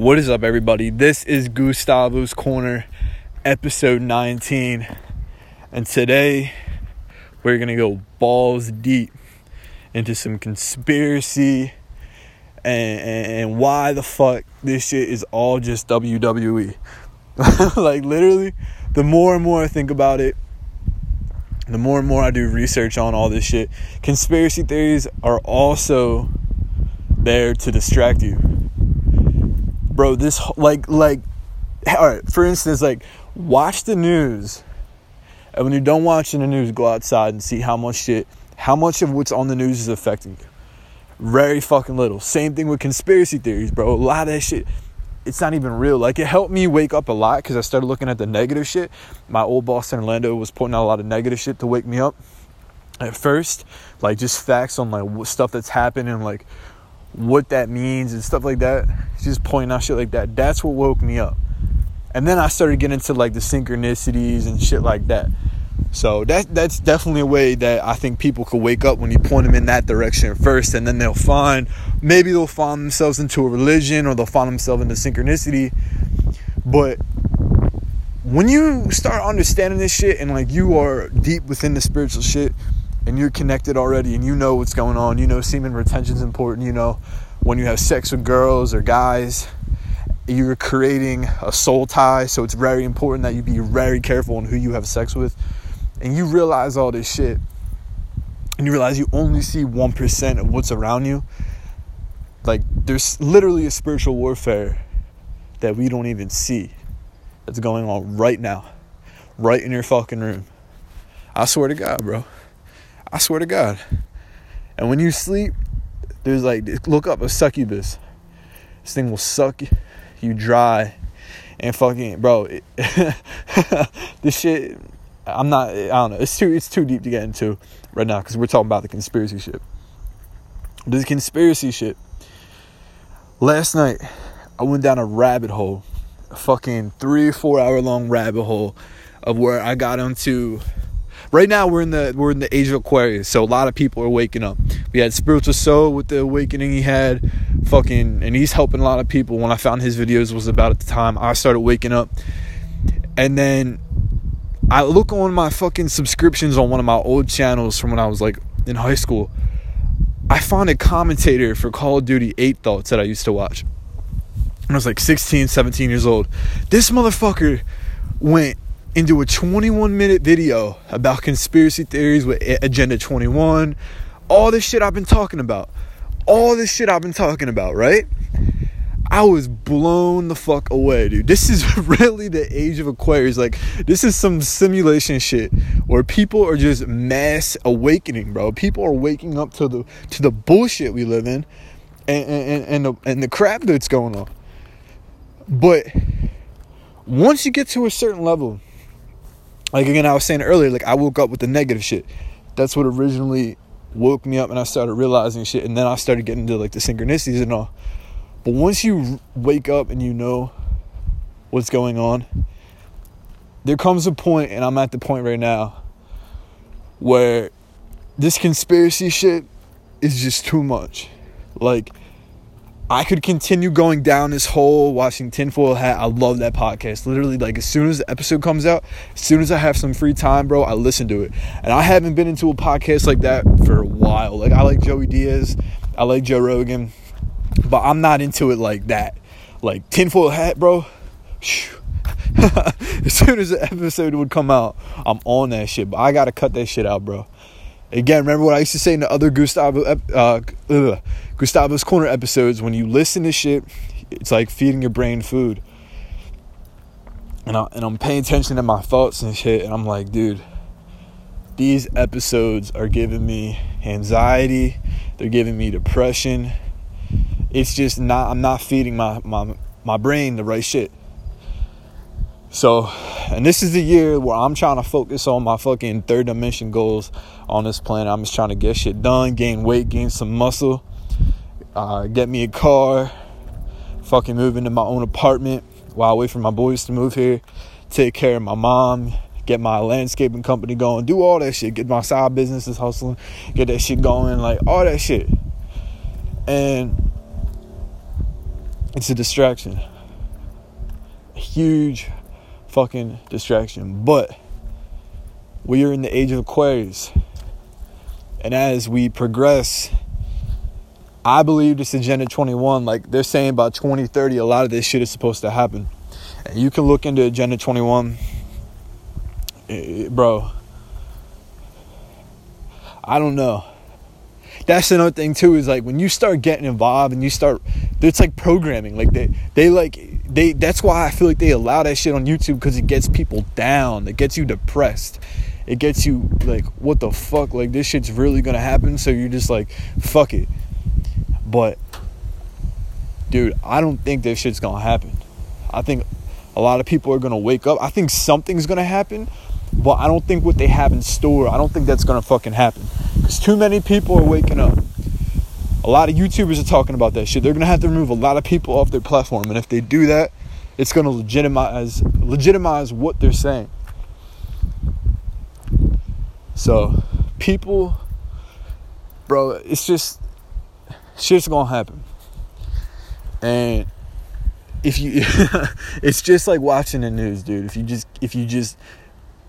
What is up, everybody? This is Gustavo's Corner, episode 19. And today, we're going to go balls deep into some conspiracy and, and, and why the fuck this shit is all just WWE. like, literally, the more and more I think about it, the more and more I do research on all this shit, conspiracy theories are also there to distract you bro this like like all right for instance like watch the news. And when you don't watch the news go outside and see how much shit how much of what's on the news is affecting you. Very fucking little. Same thing with conspiracy theories bro. A lot of that shit it's not even real. Like it helped me wake up a lot because i started looking at the negative shit. My old boss in orlando was putting out a lot of negative shit to wake me up. At first like just facts on like stuff that's happening like what that means and stuff like that. Just pointing out shit like that. That's what woke me up. And then I started getting into like the synchronicities and shit like that. So that that's definitely a way that I think people could wake up when you point them in that direction first, and then they'll find maybe they'll find themselves into a religion or they'll find themselves into synchronicity. But when you start understanding this shit and like you are deep within the spiritual shit, and you're connected already and you know what's going on. You know semen retention is important. You know when you have sex with girls or guys, you're creating a soul tie. So it's very important that you be very careful on who you have sex with. And you realize all this shit. And you realize you only see 1% of what's around you. Like there's literally a spiritual warfare that we don't even see that's going on right now. Right in your fucking room. I swear to God, bro. I swear to God. And when you sleep, there's like look up a succubus. This thing will suck you dry and fucking bro. It, this shit. I'm not. I don't know. It's too. It's too deep to get into right now because we're talking about the conspiracy shit. This conspiracy shit. Last night, I went down a rabbit hole, a fucking three, four hour long rabbit hole of where I got into right now we're in the we're in the age of Aquarius, so a lot of people are waking up. We had Spiritual Soul with the awakening he had, fucking, and he's helping a lot of people. When I found his videos was about at the time I started waking up, and then I look on my fucking subscriptions on one of my old channels from when I was like in high school. I found a commentator for Call of Duty 8 Thoughts that I used to watch. When I was like 16, 17 years old. This motherfucker went into a 21 minute video about conspiracy theories with Agenda 21, all this shit I've been talking about. All this shit I've been talking about, right? I was blown the fuck away, dude. This is really the age of Aquarius. Like, this is some simulation shit where people are just mass awakening, bro. People are waking up to the to the bullshit we live in, and and and the, and the crap that's going on. But once you get to a certain level, like again i was saying earlier like i woke up with the negative shit. That's what originally woke me up and i started realizing shit and then i started getting into like the synchronicities and all. But once you wake up and you know what's going on there comes a point and i'm at the point right now where this conspiracy shit is just too much. Like I could continue going down this hole watching Tinfoil Hat. I love that podcast. Literally, like as soon as the episode comes out, as soon as I have some free time, bro, I listen to it. And I haven't been into a podcast like that for a while. Like I like Joey Diaz, I like Joe Rogan, but I'm not into it like that. Like Tinfoil Hat, bro. as soon as the episode would come out, I'm on that shit. But I gotta cut that shit out, bro. Again, remember what I used to say in the other Gustavo, uh, ugh, Gustavo's Corner episodes? When you listen to shit, it's like feeding your brain food. And, I, and I'm paying attention to my thoughts and shit, and I'm like, dude, these episodes are giving me anxiety. They're giving me depression. It's just not. I'm not feeding my my my brain the right shit. So, and this is the year where I'm trying to focus on my fucking third dimension goals on this planet. I'm just trying to get shit done, gain weight, gain some muscle, uh, get me a car, fucking move into my own apartment while I wait for my boys to move here, take care of my mom, get my landscaping company going, do all that shit, get my side businesses hustling, get that shit going, like all that shit. And it's a distraction. A huge fucking distraction. But we are in the age of Aquarius. And as we progress, I believe this Agenda 21, like they're saying by 2030, a lot of this shit is supposed to happen. And you can look into Agenda 21, it, eh, bro. I don't know. That's another thing too. Is like when you start getting involved and you start, it's like programming. Like they, they like they. That's why I feel like they allow that shit on YouTube because it gets people down. It gets you depressed it gets you like, what the fuck? Like, this shit's really gonna happen. So you're just like, fuck it. But, dude, I don't think this shit's gonna happen. I think a lot of people are gonna wake up. I think something's gonna happen, but I don't think what they have in store, I don't think that's gonna fucking happen. Because too many people are waking up. A lot of YouTubers are talking about that shit. They're gonna have to remove a lot of people off their platform. And if they do that, it's gonna legitimize legitimize what they're saying. So people, bro, it's just shit's gonna happen. And if you it's just like watching the news, dude. If you just if you just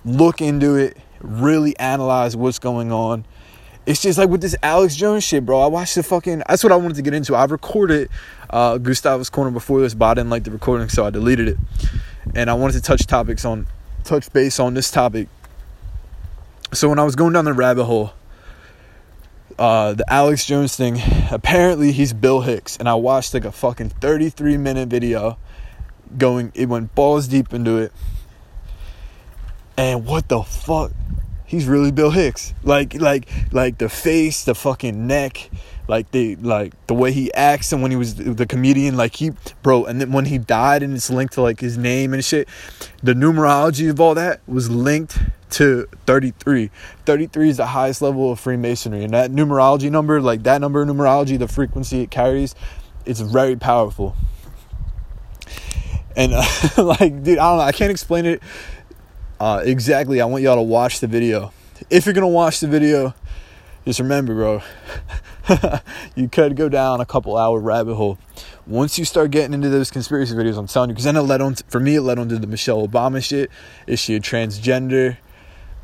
look into it, really analyze what's going on. It's just like with this Alex Jones shit, bro. I watched the fucking that's what I wanted to get into. I recorded uh Gustavo's corner before this, but I didn't like the recording, so I deleted it. And I wanted to touch topics on touch base on this topic so when I was going down the rabbit hole, uh, the Alex Jones thing, apparently he's Bill Hicks, and I watched like a fucking 33 minute video going, it went balls deep into it. And what the fuck? He's really Bill Hicks. Like, like, like the face, the fucking neck, like the like the way he acts and when he was the comedian like he bro and then when he died and it's linked to like his name and shit the numerology of all that was linked to 33 33 is the highest level of freemasonry and that numerology number like that number of numerology the frequency it carries it's very powerful and uh, like dude i don't know i can't explain it uh, exactly i want y'all to watch the video if you're gonna watch the video just remember bro you could go down a couple hour rabbit hole. Once you start getting into those conspiracy videos, I'm telling you, because then it led on, to, for me, it led on to the Michelle Obama shit. Is she a transgender?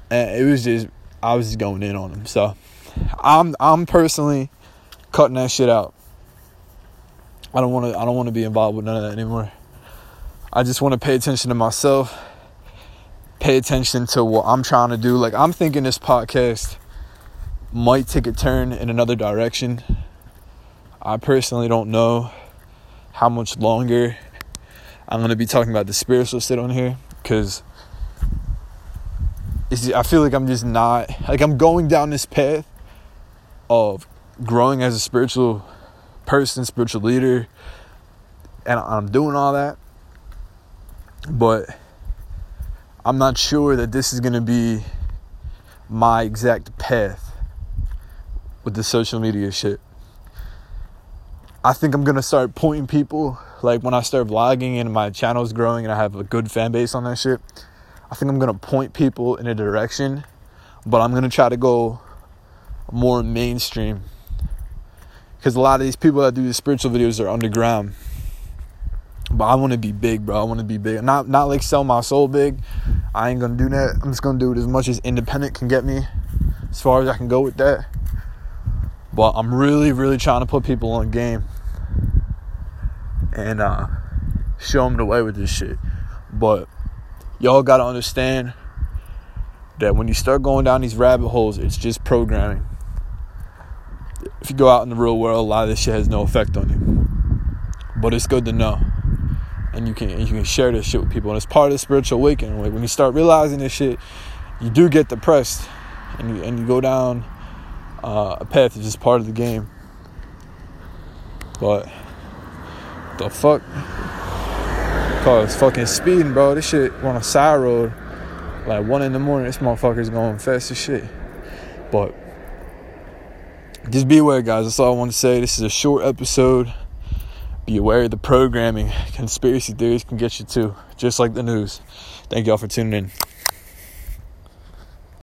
And it was just, I was just going in on them. So I'm, I'm personally cutting that shit out. I don't want to, I don't want to be involved with none of that anymore. I just want to pay attention to myself, pay attention to what I'm trying to do. Like I'm thinking this podcast might take a turn in another direction. I personally don't know how much longer I'm going to be talking about the spiritual shit on here because I feel like I'm just not, like, I'm going down this path of growing as a spiritual person, spiritual leader, and I'm doing all that. But I'm not sure that this is going to be my exact path with the social media shit. I think I'm gonna start pointing people like when I start vlogging and my channel's growing and I have a good fan base on that shit. I think I'm gonna point people in a direction, but I'm gonna try to go more mainstream because a lot of these people that do the spiritual videos are underground. But I want to be big, bro. I want to be big. Not not like sell my soul big. I ain't gonna do that. I'm just gonna do it as much as independent can get me, as far as I can go with that. But I'm really, really trying to put people on game and uh, show them the way with this shit. But y'all gotta understand that when you start going down these rabbit holes, it's just programming. If you go out in the real world, a lot of this shit has no effect on you. But it's good to know. And you can you can share this shit with people. And it's part of the spiritual awakening. Like when you start realizing this shit, you do get depressed and you, and you go down uh, a path is just part of the game. But the fuck? Cause fucking speeding, bro. This shit on a side road, like one in the morning. This motherfucker's going fast as shit. But just be aware, guys. That's all I want to say. This is a short episode. Be aware of the programming. Conspiracy theories can get you too, just like the news. Thank y'all for tuning in.